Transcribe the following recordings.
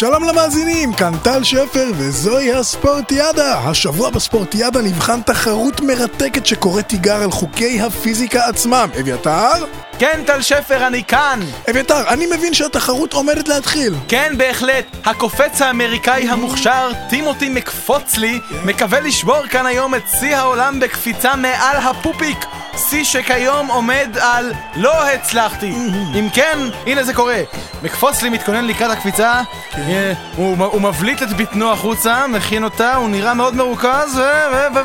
שלום למאזינים, כאן טל שפר וזוהי הספורטיאדה. השבוע בספורטיאדה נבחן תחרות מרתקת שקוראת תיגר על חוקי הפיזיקה עצמם. אביתר? כן, טל שפר, אני כאן! אביתר, אני מבין שהתחרות עומדת להתחיל. כן, בהחלט. הקופץ האמריקאי המוכשר, טימותי מקפוצלי, מקווה לשבור כאן היום את שיא העולם בקפיצה מעל הפופיק. שיא שכיום עומד על לא הצלחתי. אם כן, הנה זה קורה. מקפוצלי מתכונן לקראת הקפיצה, הוא מבליט את בטנו החוצה, מכין אותה, הוא נראה מאוד מרוכז, ו...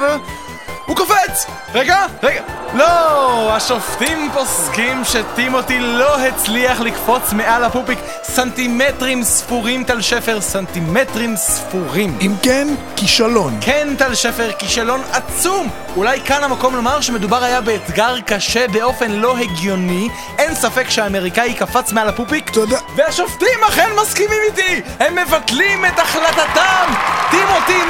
הוא קופץ! רגע, רגע. לא! השופטים פוסקים שטימותי לא הצליח לקפוץ מעל הפופיק סנטימטרים ספורים, טל שפר, סנטימטרים ספורים. אם כן, כישלון. כן, טל שפר, כישלון עצום! אולי כאן המקום לומר שמדובר היה באתגר קשה באופן לא הגיוני. אין ספק שהאמריקאי קפץ מעל הפופיק. תודה. והשופטים אכן מסכימים איתי! הם מבטלים את החלטתם! טימותי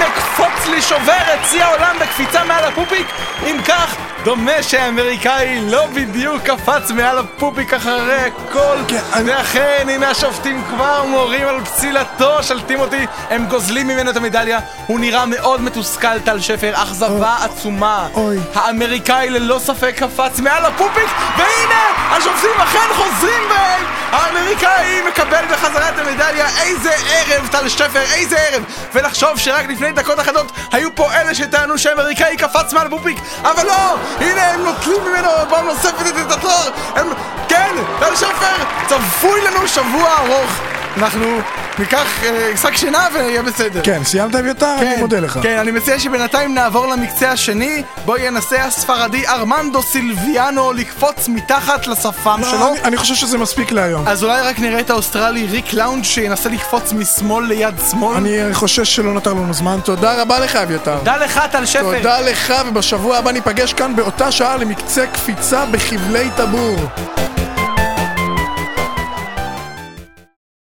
מקפוץ לי שובר את שיא העולם בקפיצה מעל הפופיק! אם כך, דומה שהאמריקאי לא בדיוק קפץ מעל הפופיק אחרי הכל. כן, אני- ואכן, הנה השופטים כבר מורים על פסילתו של טימותי. הם גוזלים ממנו את המדליה. הוא נראה מאוד מתוסכל, טל שפר, אכזבה עצומה. אוי. האמריקאי ללא ספק קפץ מעל הפופיק והנה, השופטים אכן חוזרים בהם האמריקאי מקבל בחזרה את המדליה איזה ערב, טל שפר, איזה ערב. ולחשוב שרק לפני דקות אחדות היו פה אלה שטענו שהאמריקאי קפץ מעל הפופיק אבל לא, הנה הם נוטלים ממנו פעם נוספת את התואר הם, כן, טל שפר, צפוי לנו שבוע ארוך. אנחנו ניקח אה, שק שינה ויהיה בסדר כן, סיימת אביתר? אני מודה לך. כן, אני מציע שבינתיים נעבור למקצה השני בו ינסה הספרדי ארמנדו סילביאנו לקפוץ מתחת לשפם לא, שלו אני- אני חושב שזה מספיק להיום. אז אולי רק נראה את האוסטרלי ריק לאונד שינסה לקפוץ משמאל ליד שמאל אני חושש שלא נותר לנו זמן. תודה רבה לך אביתר. תודה לך טל שפר תודה לך, ובשבוע הבא ניפגש כאן באותה שעה למקצה קפיצה בחבלי טבור.